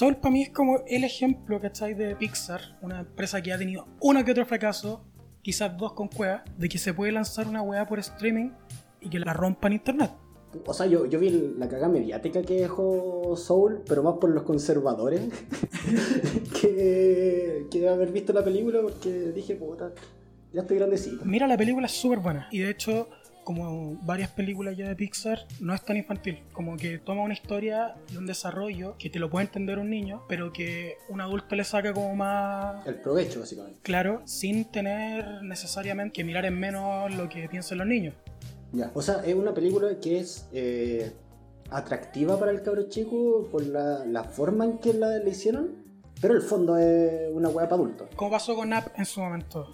Soul para mí es como el ejemplo, ¿cachai? De Pixar, una empresa que ha tenido uno que otro fracaso, quizás dos con cueva, de que se puede lanzar una weá por streaming y que la rompa en internet. O sea, yo, yo vi la cagada mediática que dejó Soul, pero más por los conservadores que, que haber visto la película, porque dije, puta, ya estoy grandecito. Mira, la película es súper buena y de hecho como varias películas ya de Pixar, no es tan infantil. Como que toma una historia y un desarrollo que te lo puede entender un niño, pero que un adulto le saca como más... El provecho, básicamente. Claro, sin tener necesariamente que mirar en menos lo que piensan los niños. Ya, o sea, es una película que es eh, atractiva para el cabro chico por la, la forma en que la, le hicieron, pero el fondo es una hueá para adultos. Como pasó con App en su momento.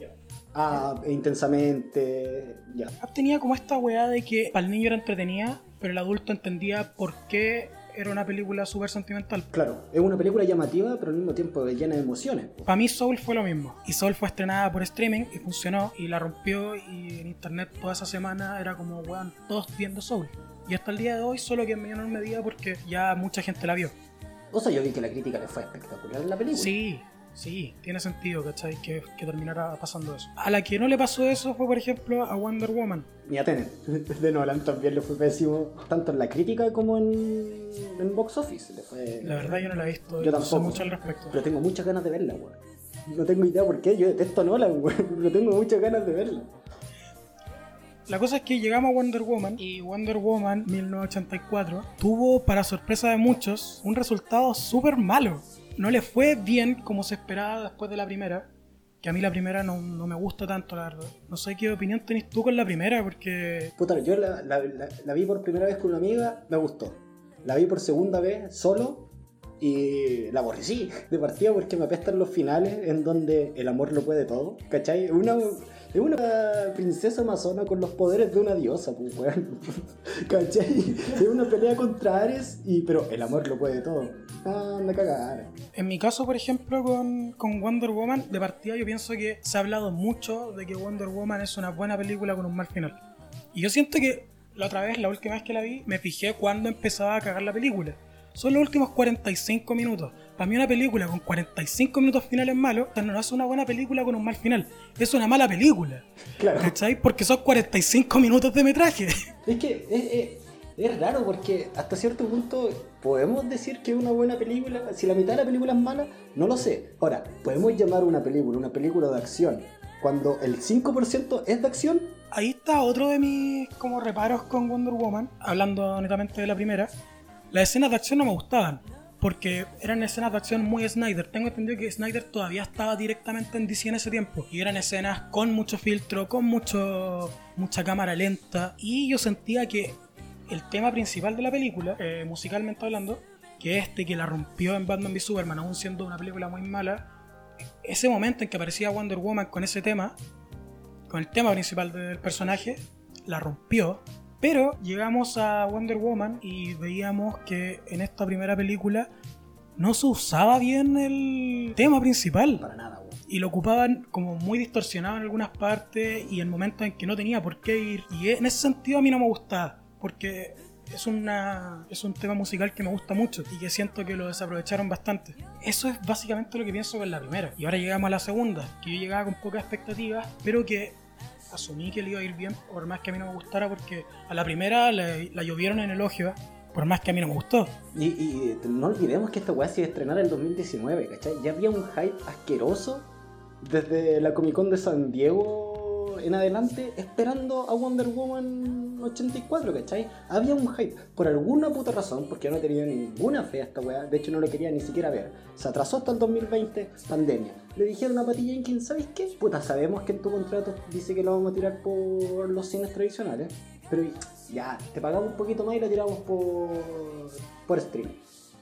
Ah, intensamente. Ya. Tenía como esta weá de que para el niño era entretenida, pero el adulto entendía por qué era una película súper sentimental. Claro, es una película llamativa, pero al mismo tiempo llena de emociones. Para mí Soul fue lo mismo. Y Soul fue estrenada por streaming y funcionó y la rompió y en internet toda esa semana era como, weón, todos viendo Soul. Y hasta el día de hoy solo que en menor medida porque ya mucha gente la vio. O sea, yo vi que la crítica le fue espectacular en la película. Sí, sí, tiene sentido, ¿cachai? Que, que terminara pasando eso. A la que no le pasó eso fue, por ejemplo, a Wonder Woman. Ni a Tenet. De Nolan también le fue pésimo, tanto en la crítica como en, en box office. Le fue... La verdad yo no la he visto, Yo tampoco. mucho al respecto. Pero tengo muchas ganas de verla, weón. No tengo idea por qué, yo detesto a Nolan, weón. Pero tengo muchas ganas de verla. La cosa es que llegamos a Wonder Woman y Wonder Woman 1984 tuvo, para sorpresa de muchos, un resultado súper malo. No le fue bien como se esperaba después de la primera. Que a mí la primera no, no me gusta tanto, la verdad. No sé qué opinión tenés tú con la primera, porque Puta, yo la, la- la- la vi por primera vez con una amiga, me gustó. La vi por segunda vez solo y la aborrecí de partida porque me apestan los finales en donde el amor lo puede todo. ¿Cachai? Una, es una princesa amazona con los poderes de una diosa, pues, weón. ¿Cachai? Es una pelea contra Ares, y, pero el amor lo puede todo. Ah, a cagar. en mi caso, por ejemplo, con, con Wonder Woman, de partida yo pienso que se ha hablado mucho de que Wonder Woman es una buena película con un mal final. Y yo siento que la otra vez, la última vez que la vi, me fijé cuando empezaba a cagar la película. Son los últimos 45 minutos. Para mí una película con 45 minutos finales malos no es una buena película con un mal final. Es una mala película. Claro. ¿Cachai? Porque son 45 minutos de metraje. Es que es, es- es raro porque hasta cierto punto podemos decir que es una buena película. Si la mitad de la película es mala, no lo sé. Ahora, podemos llamar una película una película de acción cuando el 5% es de acción. Ahí está otro de mis como reparos con Wonder Woman, hablando netamente de la primera. Las escenas de acción no me gustaban, porque eran escenas de acción muy Snyder. Tengo entendido que Snyder todavía estaba directamente en DC en ese tiempo. Y eran escenas con mucho filtro, con mucho mucha cámara lenta. Y yo sentía que el tema principal de la película, eh, musicalmente hablando, que este que la rompió en Batman v Superman, aún siendo una película muy mala, ese momento en que aparecía Wonder Woman con ese tema, con el tema principal del personaje, la rompió. Pero llegamos a Wonder Woman y veíamos que en esta primera película no se usaba bien el tema principal. Para nada, weón. Y lo ocupaban como muy distorsionado en algunas partes y en momentos en que no tenía por qué ir. Y en ese sentido a mí no me gustaba. Porque es, una, es un tema musical que me gusta mucho y que siento que lo desaprovecharon bastante. Eso es básicamente lo que pienso con la primera. Y ahora llegamos a la segunda, que yo llegaba con pocas expectativas, pero que asumí que le iba a ir bien, por más que a mí no me gustara, porque a la primera la llovieron en elogios, por más que a mí no me gustó. Y, y no olvidemos que esta weá se iba a estrenar en 2019, ¿cachai? Ya había un hype asqueroso desde la Comic Con de San Diego en adelante esperando a Wonder Woman 84, ¿cachai? Había un hype, por alguna puta razón, porque yo no tenía ninguna fe a esta weá, de hecho no lo quería ni siquiera ver. Se atrasó hasta el 2020, pandemia. Le dijeron a Patty Jenkins, ¿sabes qué? Puta, sabemos que en tu contrato dice que lo vamos a tirar por los cines tradicionales, pero ya, te pagamos un poquito más y la tiramos por, por streaming.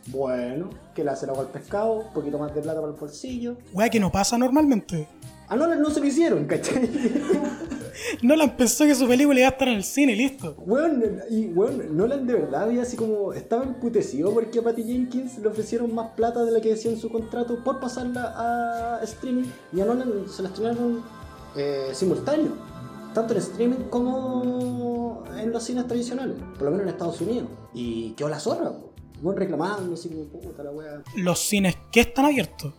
Bueno, que le hace el agua al pescado, un poquito más de plata para el bolsillo. Wea que no pasa normalmente. A Nolan no se lo hicieron, ¿cachai? Nolan pensó que su película iba a estar en el cine listo. Weón, y weón, Nolan de verdad había así como. Estaba emputecido porque a Patty Jenkins le ofrecieron más plata de la que decía en su contrato por pasarla a streaming y a Nolan se la estrenaron eh, simultáneo. Tanto en streaming como en los cines tradicionales, por lo menos en Estados Unidos. Y quedó la zorra. Weón reclamando, así como puta la wea. Los cines que están abiertos.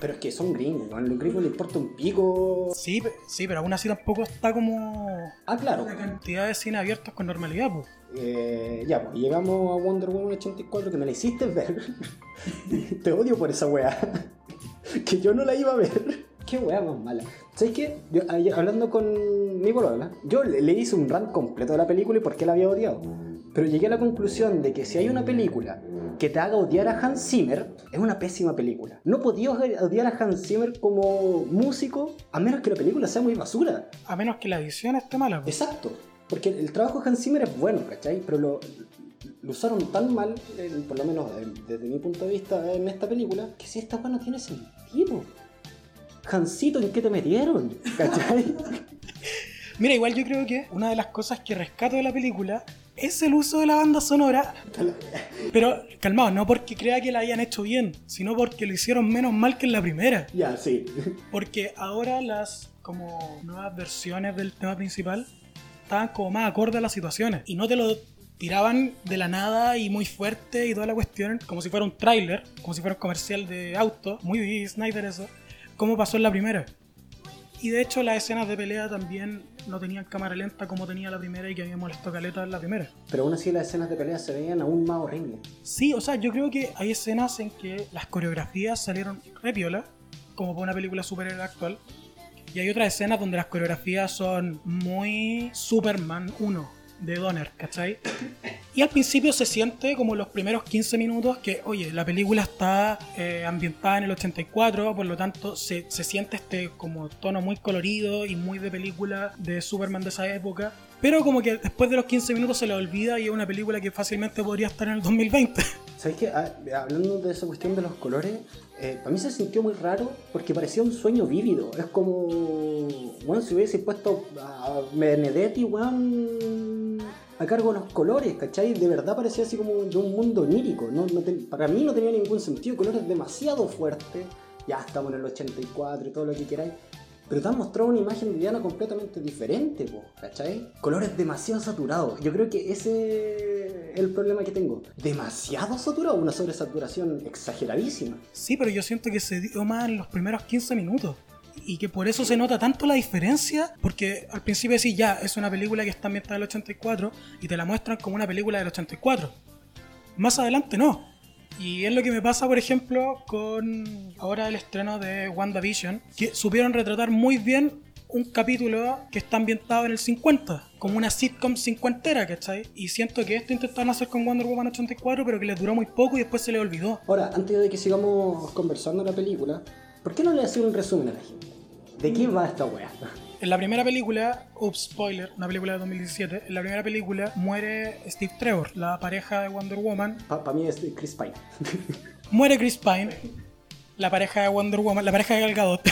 Pero es que son gringos. A los gringos les importa un pico. Sí, sí, pero aún así tampoco está como Ah, claro. la cantidad de cines abiertos con normalidad, pues. Eh, ya, pues llegamos a Wonder Woman 84 que me la hiciste ver. Te odio por esa weá. que yo no la iba a ver. Qué weá más mala. ¿Sabes qué? Yo, hablando con mi polola, yo le, le hice un rant completo de la película y por qué la había odiado. Pero llegué a la conclusión de que si hay una película que te haga odiar a Hans Zimmer, es una pésima película. No podía odiar a Hans Zimmer como músico a menos que la película sea muy basura. A menos que la edición esté mala, pues. Exacto. Porque el trabajo de Hans Zimmer es bueno, ¿cachai? Pero lo, lo usaron tan mal, eh, por lo menos eh, desde mi punto de vista en esta película, que si esta weá no tiene sentido. Hansito, ¿en qué te metieron? ¿Cachai? Mira, igual yo creo que una de las cosas que rescato de la película es el uso de la banda sonora. Pero, calmado, no porque crea que la hayan hecho bien, sino porque lo hicieron menos mal que en la primera. ya, sí. Porque ahora las como nuevas versiones del tema principal estaban como más acorde a las situaciones. Y no te lo tiraban de la nada y muy fuerte y toda la cuestión, como si fuera un tráiler, como si fuera un comercial de auto, muy Snyder eso, como pasó en la primera. Y de hecho las escenas de pelea también no tenían cámara lenta como tenía la primera y que había molestado caleta en la primera. Pero aún así las escenas de pelea se veían aún más horribles. Sí, o sea, yo creo que hay escenas en que las coreografías salieron re piola, como para una película superhéroe actual. Y hay otras escenas donde las coreografías son muy Superman 1 de Donner, ¿cachai? Y al principio se siente como los primeros 15 minutos que, oye, la película está eh, ambientada en el 84, por lo tanto se, se siente este como tono muy colorido y muy de película de Superman de esa época. Pero como que después de los 15 minutos se le olvida y es una película que fácilmente podría estar en el 2020. ¿Sabes qué? Ah, Hablando de esa cuestión de los colores, eh, para mí se sintió muy raro porque parecía un sueño vívido. Es como, bueno, si hubiese puesto a Benedetti, weón, a cargo de los colores, ¿cachai? De verdad parecía así como de un mundo onírico. No, para mí no tenía ningún sentido. Colores demasiado fuertes. Ya estamos en el 84 y todo lo que queráis. Pero te han mostrado una imagen de Diana completamente diferente, po, ¿cachai? Colores demasiado saturados. Yo creo que ese es el problema que tengo. Demasiado saturado, una sobresaturación exageradísima. Sí, pero yo siento que se dio más en los primeros 15 minutos. Y que por eso se nota tanto la diferencia, porque al principio decís, ya, es una película que está ambientada en el 84 y te la muestran como una película del 84. Más adelante no. Y es lo que me pasa, por ejemplo, con ahora el estreno de WandaVision, que supieron retratar muy bien un capítulo que está ambientado en el 50, como una sitcom cincuentera, ¿cachai? Y siento que esto intentaron hacer con Wonder Woman 84, pero que les duró muy poco y después se les olvidó. Ahora, antes de que sigamos conversando la película, ¿por qué no le hace un resumen a la gente? ¿De qué va esta wea? En la primera película, ups, spoiler, una película de 2017, en la primera película muere Steve Trevor, la pareja de Wonder Woman. Para mí es Chris Pine. Muere Chris Pine, la pareja de Wonder Woman, la pareja de Gal Gadot.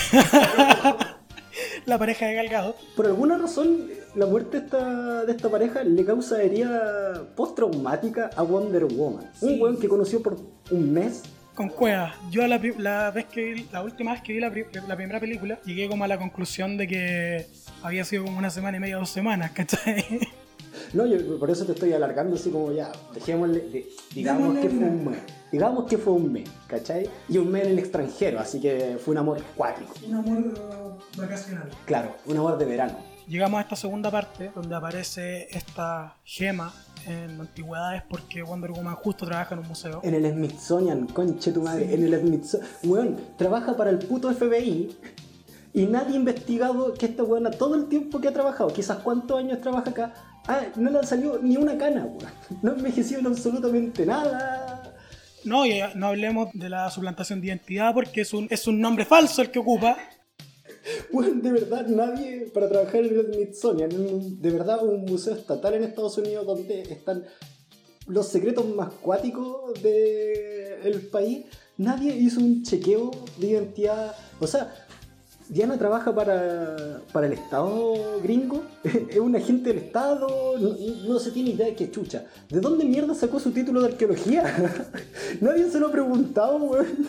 la pareja de Gal Gadot. Por alguna razón, la muerte de esta, de esta pareja le causa herida postraumática a Wonder Woman. Sí. Un weón que conoció por un mes. Con cuevas. Yo la, la vez que vi- la última vez que vi la, la primera película, llegué como a la conclusión de que había sido como una semana y media, dos semanas, ¿cachai? No, yo por eso te estoy alargando así como ya, dejémosle, de- digamos Démosle que fue un mes. Digamos que fue un mes, ¿cachai? Y un mes en el extranjero, así que fue un amor acuático. Un amor vacacional. Claro, un amor de verano. Llegamos a esta segunda parte donde aparece esta gema en antigüedades porque Wonder Woman justo trabaja en un museo. En el Smithsonian, conche tu madre, Sí. en el Smithsonian. Weón, trabaja para el puto FBI y nadie ha investigado que esta weona todo el tiempo que ha trabajado, quizás cuántos años trabaja acá, ah, no le salió ni una cana, weón. No envejeció en absolutamente nada. No, y no hablemos de la suplantación de identidad porque es un, es un nombre falso el que ocupa. Weón, de verdad, nadie para trabajar en el Smithsonian, de verdad un museo estatal en Estados Unidos donde están los secretos más cuáticos del país, nadie hizo un chequeo de identidad. O sea, Diana trabaja para, para el Estado gringo, es un agente del Estado, no, no se tiene idea de qué chucha. ¿De dónde mierda sacó su título de arqueología? Nadie se lo ha preguntado, weón.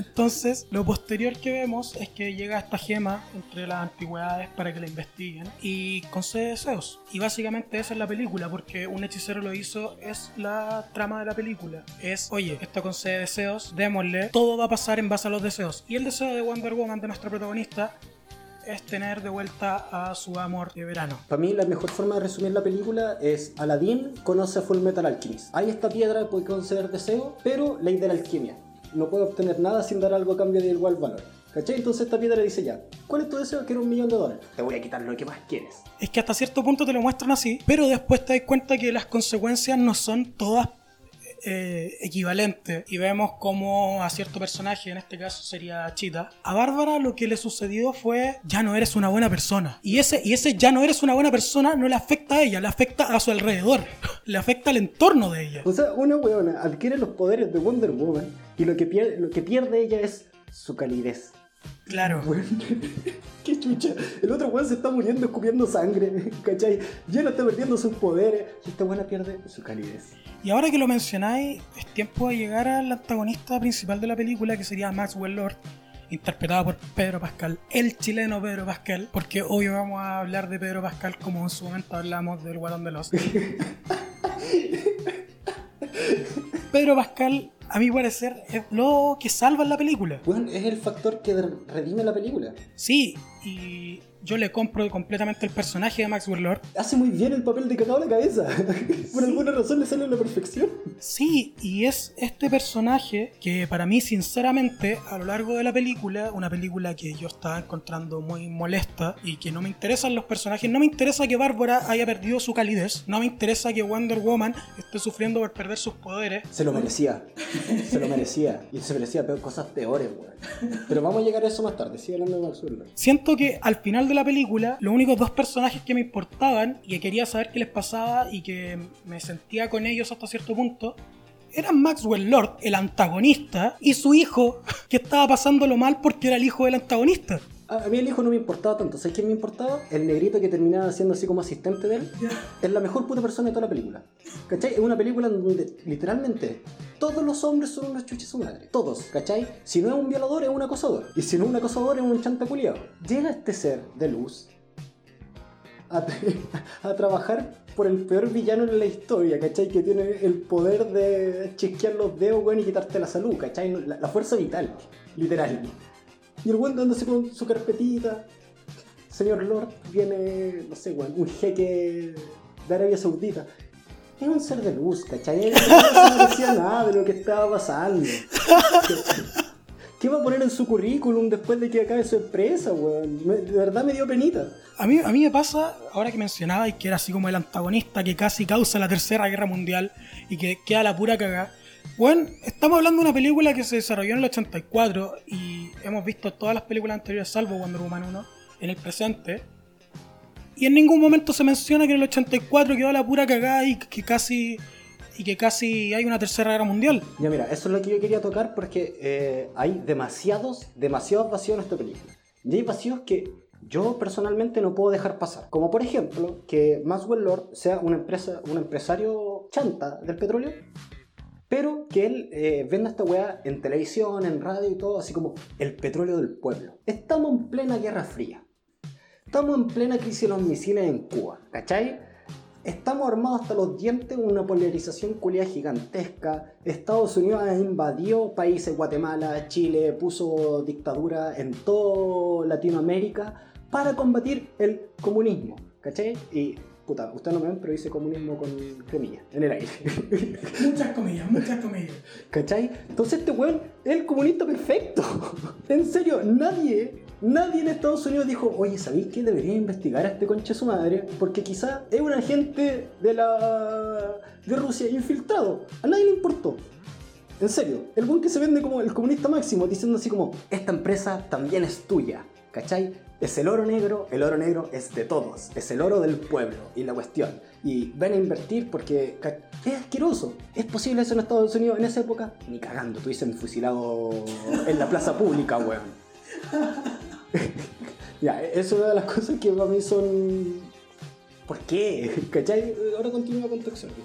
Entonces, lo posterior que vemos es que llega esta gema entre las antigüedades para que la investiguen y concede deseos. Y básicamente esa es la película, porque un hechicero lo hizo, es la trama de la película. Es, oye, esto concede deseos, démosle, todo va a pasar en base a los deseos. Y el deseo de Wonder Woman, de nuestra protagonista, es tener de vuelta a su amor de verano. Para mí la mejor forma de resumir la película es Aladdin conoce a Full Metal Alchemist. Hay esta piedra puede conceder deseo, pero ley de la alquimia. No puede obtener nada sin dar algo a cambio de igual valor. ¿Cachai? Entonces esta piedra dice ya, ¿cuál es tu deseo? Quiero un millón de dólares. Te voy a quitar lo que más quieres. Es que hasta cierto punto te lo muestran así, pero después te das cuenta que las consecuencias no son todas eh, equivalentes. Y vemos como a cierto personaje, en este caso sería Chita, a Bárbara lo que le sucedió fue ya no eres una buena persona. Y ese, y ese ya no eres una buena persona no le afecta a ella, le afecta a su alrededor, le afecta al entorno de ella. O sea, una weona adquiere los poderes de Wonder Woman y lo que pierde, lo que pierde ella es su calidez. Claro. Weón, Qué chucha. El otro weón se está muriendo escupiendo sangre, ¿cachai? Ya no está perdiendo sus poderes. Y esta weona pierde su calidez. Y ahora que lo mencionáis, es tiempo de llegar al antagonista principal de la película, que sería Maxwell Lord, interpretado por Pedro Pascal, el chileno Pedro Pascal, porque hoy vamos a hablar de Pedro Pascal como en su momento hablamos del Guatón de los. Pedro Pascal, a mi parecer, es lo que salva la película. Weón, es el factor que redime la película. Sí, y yo le compro completamente el personaje de Maxwell Lord. Hace muy bien el papel de cagado a la cabeza. por alguna razón le sale a la perfección. Sí, y es este personaje que para mí, sinceramente, a lo largo de la película, una película que yo estaba encontrando muy molesta y que no me interesan los personajes, no me interesa que Bárbara haya perdido su calidez, no me interesa que Wonder Woman esté sufriendo por perder sus poderes. Se lo merecía. Se lo merecía. Y se merecía peor- cosas peores, weón. Pero vamos a llegar a eso más tarde. Sigue hablando de Maxwell Lord. Siento que al final de la película, los únicos dos personajes que me importaban y que quería saber qué les pasaba y que me sentía con ellos hasta cierto punto, eran Maxwell Lord, el antagonista, y su hijo, que estaba pasándolo mal porque era el hijo del antagonista. A mí el hijo no me importaba tanto. ¿Sabes quién me importaba? El negrito que terminaba siendo así como asistente de él. Es la mejor puta persona de toda la película. ¿Cachai? Es una película donde literalmente todos los hombres son unas chuches su madre. Todos, ¿cachai? Si no es un violador, es un acosador. Y si no es un acosador, es un chanta culiao. Llega este ser de luz a, a trabajar por el peor villano en la historia, ¿cachai? Que tiene el poder de chisquear los dedos, weón, y quitarte la salud, ¿cachai? La, la fuerza vital, literal. Y el weón dándose con su carpetita. Señor Lord, viene, no sé, weón, un jeque de Arabia Saudita. Es un ser de luz, ¿cachai? No merecía nada de lo que estaba pasando. ¿Qué va a poner en su currículum después de que acabe su empresa, weón? De verdad me dio penita. A mí, a mí me pasa, ahora que mencionaba, y que era así como el antagonista que casi causa la tercera guerra mundial y que queda la pura cagada. Bueno, estamos hablando de una película que se desarrolló en el 84 y hemos visto todas las películas anteriores, salvo Wonder Woman 1, en el presente. Y en ningún momento se menciona que en el 84 quedó la pura cagada y que casi, y que casi hay una tercera guerra mundial. Ya mira, eso es lo que yo quería tocar porque eh, hay demasiados, demasiados vacíos en esta película. Y hay vacíos que yo personalmente no puedo dejar pasar. Como por ejemplo, que Maxwell Lord sea una empresa, un empresario chanta del petróleo, pero que él eh, venda esta weá en televisión, en radio y todo, así como el petróleo del pueblo. Estamos en plena Guerra Fría. Estamos en plena crisis de los misiles en Cuba, ¿cachai? Estamos armados hasta los dientes, una polarización culiada gigantesca. Estados Unidos invadió países, Guatemala, Chile, puso dictadura en toda Latinoamérica para combatir el comunismo, ¿cachai? Puta, ustedes no me ven, pero hice comunismo con cremilla, en el aire. Muchas comillas, muchas comillas. ¿Cachai? Entonces este weón es el comunista perfecto. en serio, nadie, nadie en Estados Unidos dijo, oye, ¿sabéis qué? Debería investigar a este conche su madre, porque quizá es un agente de la de Rusia infiltrado. A nadie le importó. En serio, el buen que se vende como el comunista máximo, diciendo así como, esta empresa también es tuya, ¿cachai? Es el oro negro, el oro negro es de todos, es el oro del pueblo y la cuestión. Y ven a invertir porque es asqueroso. ¿Es posible eso en Estados Unidos en esa época? Ni cagando, tuviesen fusilado en la plaza pública, weón. ya, eso es una de las cosas que para mí son... ¿Por qué? ¿Cachai? Ahora continúa con tu exordio.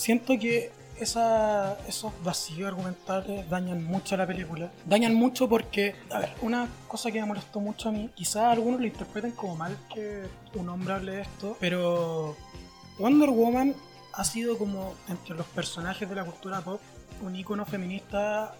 siento que esa, esos vacíos argumentales dañan mucho a la película. Dañan mucho porque, a ver, una cosa que me molestó mucho a mí, quizás algunos lo interpreten como mal que un hombre hable de esto, pero Wonder Woman ha sido como entre los personajes de la cultura pop un icono feminista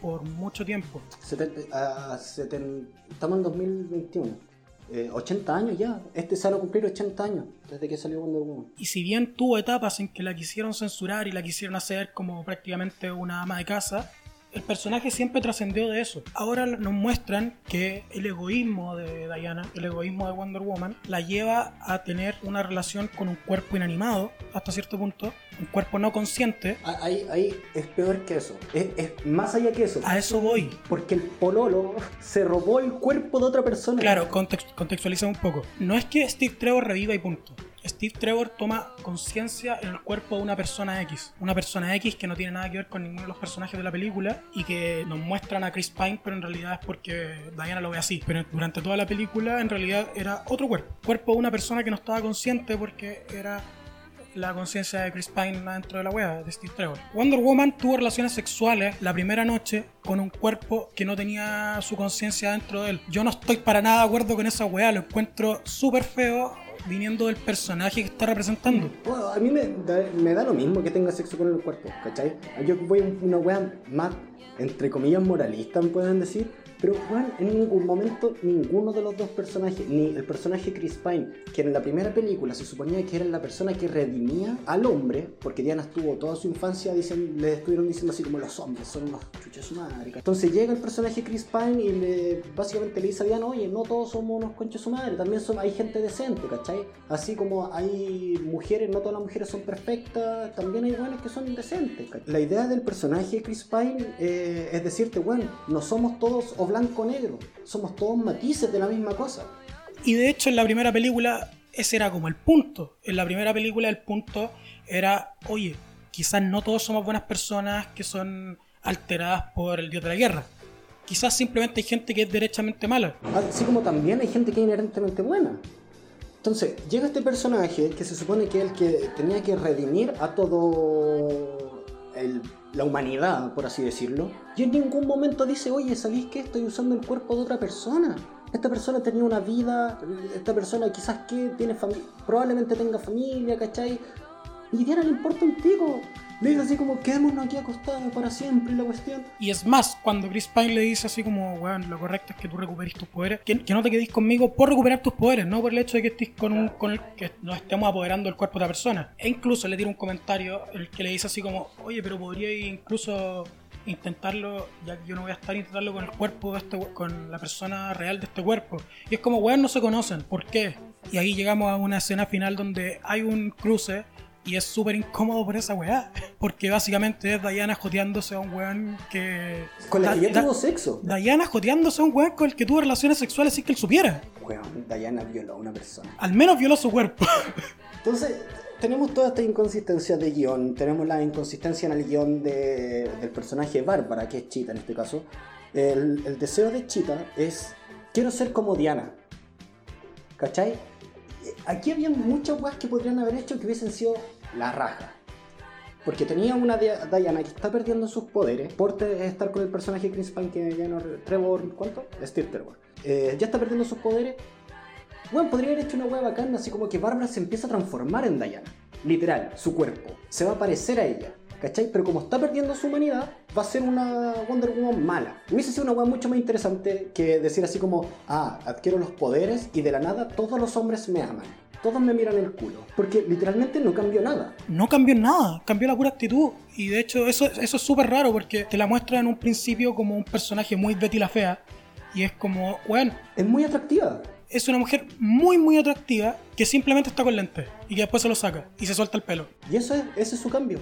por mucho tiempo. Seten- ah, seten- estamos en 2021. Eh, 80 años ya. Este van a cumplir 80 años desde que salió Wonder Woman. Y si bien tuvo etapas en que la quisieron censurar y la quisieron hacer como prácticamente una ama de casa, el personaje siempre trascendió de eso. Ahora nos muestran que el egoísmo de Diana, el egoísmo de Wonder Woman, la lleva a tener una relación con un cuerpo inanimado, hasta cierto punto, un cuerpo no consciente. Ah, Ahí, ahí es peor que eso. Es, es más allá que eso. A eso voy. Porque el pololo se robó el cuerpo de otra persona. Claro, context- contextualiza un poco. No es que Steve Trevor reviva y punto. Steve Trevor toma conciencia en el cuerpo de una persona X. Una persona X que no tiene nada que ver con ninguno de los personajes de la película y que nos muestran a Chris Pine, pero en realidad es porque Diana lo ve así. Pero durante toda la película en realidad era otro cuerpo. Cuerpo de una persona que no estaba consciente porque era la conciencia de Chris Pine dentro de la wea de Steve Trevor. Wonder Woman tuvo relaciones sexuales la primera noche con un cuerpo que no tenía su conciencia dentro de él. Yo no estoy para nada de acuerdo con esa wea, lo encuentro súper feo viniendo del personaje que está representando. A mí me da, me da lo mismo que tenga sexo con el cuerpo, ¿cachai? Yo voy a una wea más, entre comillas, moralista, me pueden decir. Pero, weón, en ningún momento ninguno de los dos personajes, ni el personaje Chris Pine, que en la primera película se suponía que era la persona que redimía al hombre, porque Diana estuvo toda su infancia, dicen, le estuvieron diciendo así como los hombres son unos chuches su madre. Entonces llega el personaje Chris Pine y le, básicamente le dice a Diana, oye, no todos somos unos conches su madre, también son, hay gente decente, ¿cachai? Así como hay mujeres, no todas las mujeres son perfectas, también hay buenas que son decentes. ¿cachai? La idea del personaje Chris Pine eh, es decirte, bueno, no somos todos o blanco o negro, somos todos matices de la misma cosa. Y de hecho en la primera película ese era como el punto. En la primera película el punto era, oye, quizás no todos somos buenas personas que son alteradas por el dios de la guerra. Quizás simplemente hay gente que es derechamente mala. Así como también hay gente que es inherentemente buena. Entonces, llega este personaje que se supone que es el que tenía que redimir a todo el- la humanidad, por así decirlo. Y en ningún momento dice, oye, ¿sabéis que estoy usando el cuerpo de otra persona? Esta persona tenía una vida, esta persona quizás que tiene familia, probablemente tenga familia, ¿cachai? Y Diana le importa un pico. Le dice así como, quedémonos aquí acostados para siempre la cuestión. Y es más, cuando Chris Pine le dice así como, weón, lo correcto es que tú recuperes tus poderes, que, que no te quedes conmigo por recuperar tus poderes, no por el hecho de que estés con un, con el que nos estemos apoderando del cuerpo de la persona. E incluso le tira un comentario el que le dice así como, oye, pero podría incluso intentarlo, ya que yo no voy a estar intentarlo con el cuerpo de este, con la persona real de este cuerpo. Y es como, weón, no se conocen, ¿por qué? Y ahí llegamos a una escena final donde hay un cruce y es súper incómodo por esa weá. Porque básicamente es Diana joteándose a un weón que. Con la que ya tuvo sexo. Diana joteándose a un weón con el que tuvo relaciones sexuales sin que él supiera. Weón, Diana violó a una persona. Al menos violó su cuerpo. Entonces, tenemos toda esta inconsistencia de guion, tenemos la inconsistencia en el guion de- del personaje Bárbara, que es Chita en este caso. El, el deseo de Chita es, quiero ser como Diana. ¿Cachai? Aquí había muchas weas que podrían haber hecho que hubiesen sido la raja. Porque tenía una Di- Diana que está perdiendo sus poderes por estar con el personaje Chris Pine que ya no... Trevor, ¿cuánto? Steve Trevor. Eh, ya está perdiendo sus poderes bueno, podría haber hecho una hueá bacana, así como que Bárbara se empieza a transformar en Diana. Literal, su cuerpo. Se va a parecer a ella. ¿Cachai? Pero como está perdiendo su humanidad, va a ser una Wonder Woman mala. Hubiese sido una hueá mucho más interesante que decir así como, ah, adquiero los poderes y de la nada todos los hombres me aman. Todos me miran el culo. Porque literalmente no cambió nada. No cambió nada, cambió la pura actitud. Y de hecho, eso, eso es súper raro porque te la muestra en un principio como un personaje muy Betty la Fea. Y es como, weón, Es muy atractiva. es una mujer muy, muy atractiva que simplemente está con lentes y que después se lo saca y se suelta el pelo. Y eso es, ese es su cambio.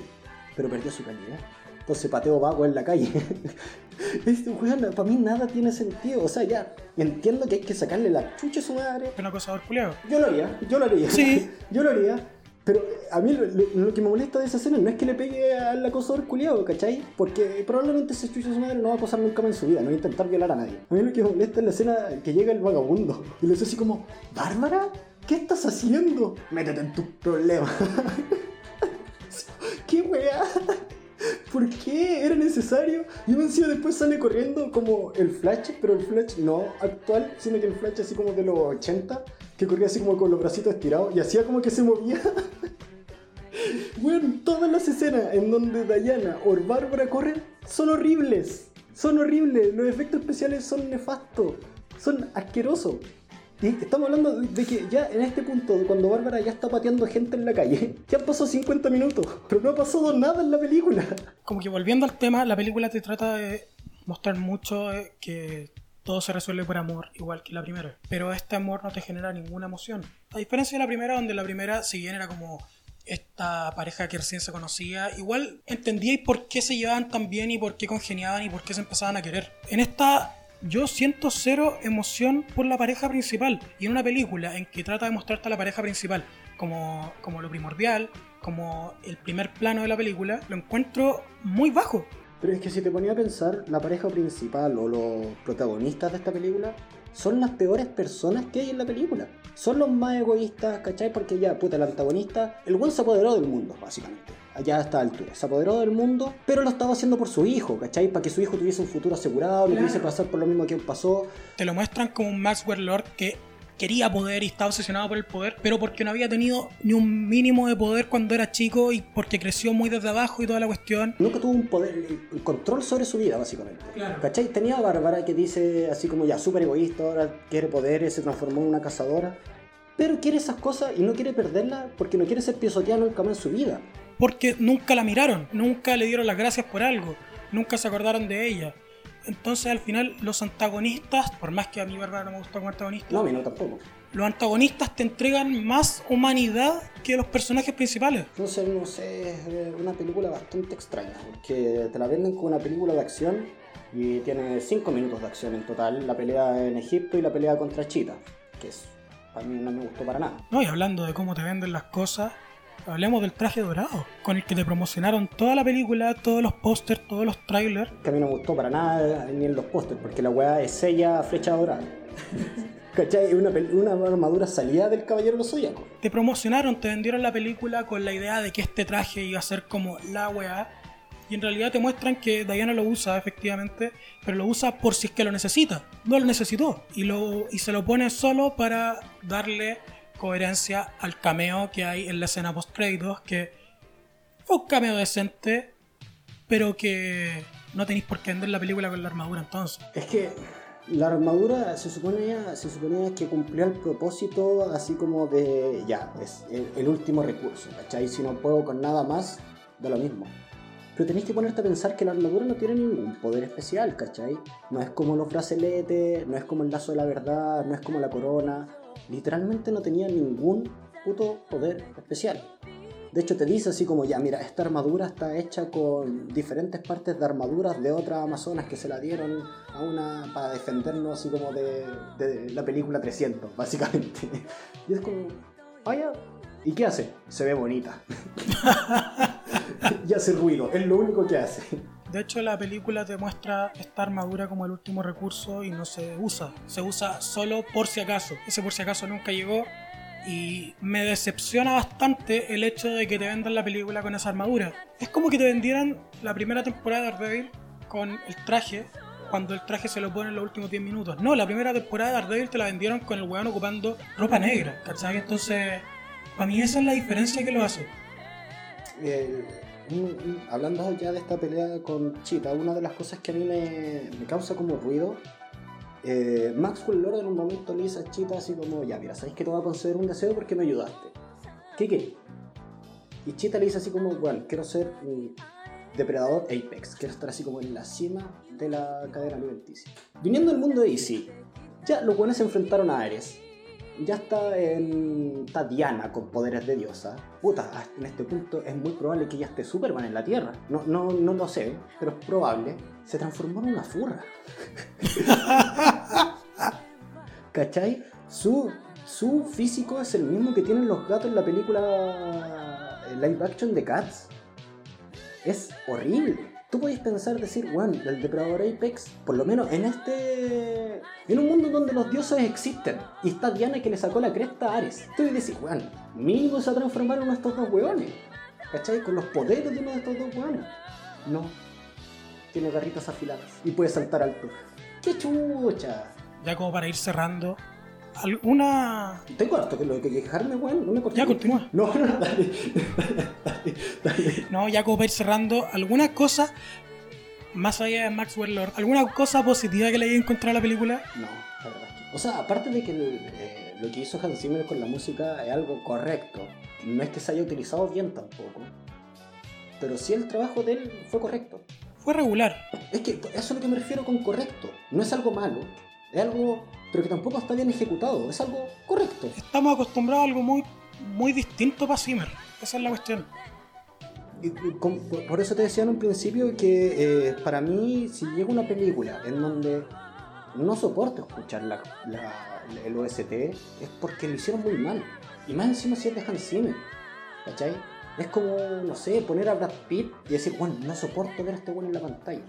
Pero perdió su calidad. Entonces pateo vago en la calle. Este weón, para mí nada tiene sentido. O sea, ya entiendo que hay que sacarle la chucha a su madre. Es una cosa de culiado. Yo lo haría, yo lo haría. Sí. yo lo haría. Pero a mí lo, que me molesta de esa escena no es que le pegue al acosador culiado, ¿cachai? Porque probablemente ese chucho su madre no va a acosar nunca más en su vida, no va a intentar violar a nadie. A mí lo que me molesta es la escena que llega el vagabundo y le dice así como, Bárbara, ¿qué estás haciendo? Métete en tus problemas. ¿Qué weá? ¿Por qué? ¿Era necesario? Y encima después sale corriendo como el Flash, pero el Flash no actual, sino que el Flash así como de los 80, que corría así como con los bracitos estirados y hacía como que se movía. Bueno, todas las escenas en donde Diana o Bárbara corren son horribles. Son horribles. Los efectos especiales son nefastos. Son asquerosos. Y estamos hablando de que ya en este punto, cuando Bárbara ya está pateando gente en la calle, ya pasó 50 minutos, pero no ha pasado nada en la película. Como que volviendo al tema, la película te trata de mostrar mucho eh, que todo se resuelve por amor, igual que la primera. Pero este amor no te genera ninguna emoción. A diferencia de la primera, donde la primera, si bien era como esta pareja que recién se conocía, igual entendíais por qué se llevaban tan bien y por qué congeniaban y por qué se empezaban a querer. En esta yo siento cero emoción por la pareja principal. Y en una película en que trata de mostrarte a la pareja principal como, como lo primordial, como el primer plano de la película, lo encuentro muy bajo. Pero es que si te ponía a pensar, la pareja principal o los protagonistas de esta película son las peores personas que hay en la película. Son los más egoístas, ¿cachai? Porque ya, puta, el antagonista, el buen se apoderó del mundo, básicamente. Allá a esta altura. Se apoderó del mundo, pero lo estaba haciendo por su hijo, ¿cachai? Para que su hijo tuviese un futuro asegurado, no tuviese que pasar por lo mismo que él pasó. Te lo muestran como un Maxwell Lord que quería poder y estaba obsesionado por el poder, pero porque no había tenido ni un mínimo de poder cuando era chico y porque creció muy desde abajo y toda la cuestión. Nunca tuvo un poder, el control sobre su vida, básicamente. ¿Cachai? Tenía a Bárbara que dice así como ya súper egoísta, ahora quiere poder, se transformó en una cazadora. Pero quiere esas cosas y no quiere perderlas porque no quiere ser pisoteada nunca más en su vida. Porque nunca la miraron, nunca le dieron las gracias por algo, nunca se acordaron de ella. Entonces al final los antagonistas, por más que a mí Bárbara no me gusta como antagonista, No, a mí no tampoco. los antagonistas te entregan más humanidad que los personajes principales. Entonces, no sé, es una película bastante extraña, porque te la venden como una película de acción y tiene 5 minutos de acción en total, la pelea en Egipto y la pelea contra Chita, que es, a mí no me gustó para nada. No, y hablando de cómo te venden las cosas, hablemos del traje dorado, con el que te promocionaron toda la película, todos los pósters, todos los trailers. Que a mí no me gustó para nada ni en los pósters, porque la weá es ella flecha dorada. ¿Cachai? Una, una armadura salida del Caballero de. Te promocionaron, te vendieron la película con la idea de que este traje iba a ser como la weá. Y en realidad te muestran que Diana lo usa efectivamente, pero lo usa por si es que lo necesita. No lo necesitó. Y, lo, y se lo pone solo para darle coherencia al cameo que hay en la escena post créditos, que fue un cameo decente, pero que no tenéis por qué vender la película con la armadura entonces. Es que la armadura se suponía, se suponía que cumplía el propósito así como de, ya, es el, último recurso, ¿cachai? Si no puedo con nada más, da lo mismo. Pero tenéis que ponerte a pensar que la armadura no tiene ningún poder especial, ¿cachai? No es como los brazaletes, no es como el lazo de la verdad, no es como la corona. Literalmente no tenía ningún puto poder especial. De hecho, te dice así como, ya, mira, esta armadura está hecha con diferentes partes de armaduras de otras amazonas que se la dieron a una para defendernos así como de, de la película 300, básicamente. Y es como, vaya, ¿y qué hace? Se ve bonita. y hace ruido, es lo único que hace. De hecho, la película te muestra esta armadura como el último recurso y no se usa. Se usa solo por si acaso. Ese por si acaso nunca llegó. Y me decepciona bastante el hecho de que te vendan la película con esa armadura. Es como que te vendieran la primera temporada de Daredevil con el traje, cuando el traje se lo pone en los últimos 10 minutos. No, la primera temporada de Daredevil te la vendieron con el weón ocupando ropa negra, ¿cachai? Entonces, para mí esa es la diferencia que lo hace. Un- hablando ya de esta pelea con Chita, una de las cosas que a mí me, causa como ruido, eh, Maxwell Lord en un momento le dice a Chita así como, ya mira, ¿sabes que te voy a conceder un deseo porque me ayudaste? ¿Qué qué? Y Chita le dice así como, bueno, quiero ser un depredador Apex, quiero estar así como en la cima de la cadena alimenticia. Viniendo del mundo de DC, ya los buenos se enfrentaron a Ares. Ya está en está Diana con poderes de diosa. Puta, en este punto es muy probable que ya esté Superman en la Tierra. No, no, no lo sé, pero es probable. Se transformó en una furra. ¿Cachai? Su, su físico es el mismo que tienen los gatos en la película eh, live action de Cats. Es horrible. Tú podéis pensar, decir, bueno, el depredador Apex, por lo menos en este. En un mundo donde los dioses existen y está Diana que le sacó la cresta a Ares. Tú decís, bueno, mínimo se va a transformar en uno de estos dos hueones. ¿Cachai? Con los poderes de uno de estos dos hueones. No. Tiene garritas afiladas y puede saltar alto. ¡Qué chucha! Ya como para ir cerrando, ¿alguna... Tengo harto que lo que quejarme, weón. No me corté. Ya, continúa. No, no, no, dale. dale, dale. No, ya como para ir cerrando, ¿alguna cosa, más allá de Maxwell Lord, alguna cosa positiva que le haya encontrado a la película? No, la verdad. es que- O sea, aparte de que eh, lo que hizo Hans Zimmer con la música es algo correcto, no es que se haya utilizado bien tampoco, pero sí el trabajo de él fue correcto. Fue regular. Es que eso es lo que me refiero con correcto. No es algo malo, es algo, pero que tampoco está bien ejecutado, es algo correcto. Estamos acostumbrados a algo muy, muy distinto para Zimmer. Esa es la cuestión. Y- con- por- eso te decía en un principio que eh, para mí, si llega una película en donde no soporto escuchar la, la- el OST, es porque lo hicieron muy mal. Y más encima si es de Hans Zimmer. ¿Cachai? Es como, no sé, poner a Brad Pitt y decir, bueno, no soporto ver a este bueno en la pantalla.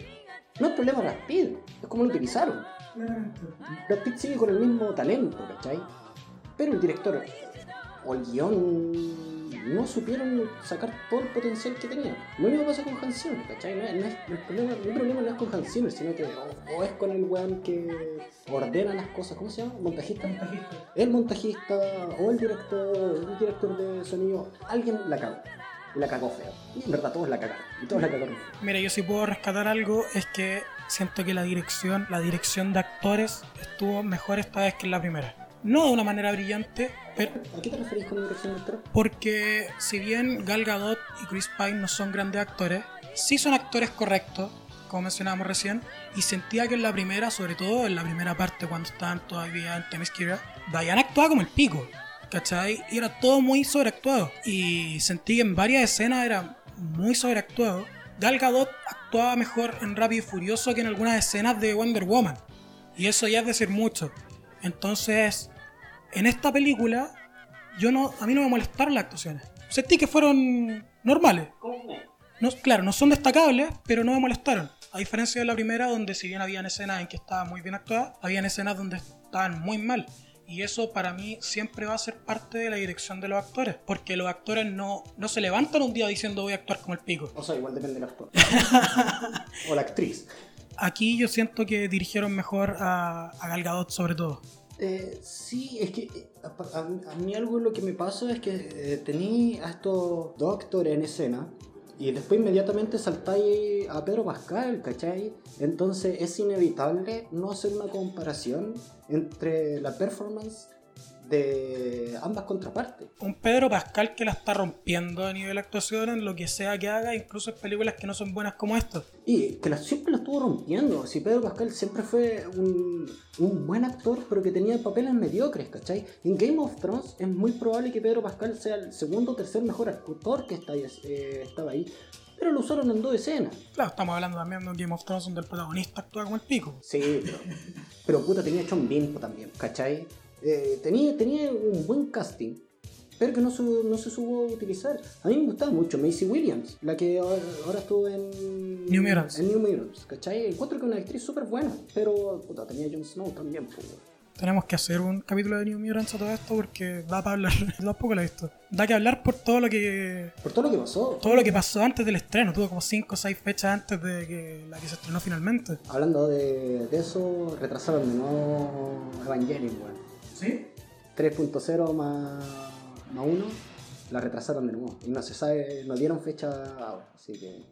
No es problema Brad Pitt, es como lo utilizaron. Brad Pitt sigue con el mismo talento, ¿cachai? Pero el director o el guion no supieron sacar todo el potencial que tenía. Lo mismo pasa con Hans Zimmer, ¿cachai? No es- no es- el, problema, mi problema no es con Hans Zimmer, sino que o, o es con el weón que ordena las cosas, ¿cómo se llama? ¿Montajista? El montajista o el director, el director de sonido, alguien la cagó. Y la cagó feo. Y en verdad todos la cagaron. Y todos la cagaron. Mira, yo sí puedo rescatar algo, es que siento que la dirección, la dirección de actores estuvo mejor esta vez que en la primera. No de una manera brillante, pero ¿A qué te referís con dirección de actor? porque si bien Gal Gadot y Chris Pine no son grandes actores, sí son actores correctos, como mencionábamos recién, y sentía que en la primera, sobre todo en la primera parte cuando estaban todavía en Themyscira, Diane actuaba como el pico, ¿cachai? Y era todo muy sobreactuado, y sentí que en varias escenas era muy sobreactuado. Gal Gadot actuaba mejor en Rápido y Furioso que en algunas escenas de Wonder Woman, y eso ya es decir mucho. Entonces, en esta película, yo no, a mí no me molestaron las actuaciones. Sentí que fueron normales. No, claro, no son destacables, pero no me molestaron. A diferencia de la primera, donde si bien habían escenas en que estaba muy bien actuada, habían escenas donde estaban muy mal. Y eso para mí siempre va a ser parte de la dirección de los actores. Porque los actores no, no se levantan un día diciendo voy a actuar como el pico. O sea, igual depende del actor. o la actriz. Aquí yo siento que dirigieron mejor a, a Gal Gadot sobre todo. Eh, sí, es que eh, a, mí algo lo que me pasa es que eh, tení a estos dos actores en escena y después inmediatamente saltáis a Pedro Pascal, ¿cachai? Entonces es inevitable no hacer una comparación entre la performance de ambas contrapartes. Un Pedro Pascal que la está rompiendo a nivel actuación en lo que sea que haga, incluso en películas que no son buenas como esta. Y que la, siempre la estuvo rompiendo. Si Pedro Pascal siempre fue un, un buen actor, pero que tenía papeles mediocres, ¿cachai? En Game of Thrones es muy probable que Pedro Pascal sea el segundo o tercer mejor actor que está eh, estaba ahí. Pero lo usaron en dos escenas. Claro, estamos hablando también de un Game of Thrones donde el protagonista actúa como el pico. Sí, pero, pero puta, tenía John Bean también, ¿cachai? Eh, tenía, tenía un buen casting, pero que no se, no se supo utilizar. A mí me gustaba mucho Macy Williams, la que ahora, ahora estuvo en New Mutants. En New Mutants, ¿cachai? Encuentro que es una actriz súper buena, pero puta, tenía Jon Snow también. pues. Tenemos que hacer un capítulo de New Mutants a todo esto porque da para hablar. Tampoco lo he visto. Da que hablar por todo lo que Por todo lo que pasó. todo lo que pasó antes del estreno. Tuvo como 5 o 6 fechas antes de que la que se estrenó finalmente. Hablando de, de eso, retrasaron de nuevo Evangelion, weón. ¿Sí? 3.0 más, más 1 la retrasaron de nuevo. Y no se sabe, no dieron fecha ahora. Así que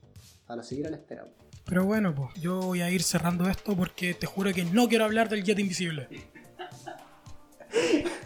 a la seguir a la espera. Pero bueno, pues yo voy a ir cerrando esto porque te juro que no quiero hablar del Jet Invisible.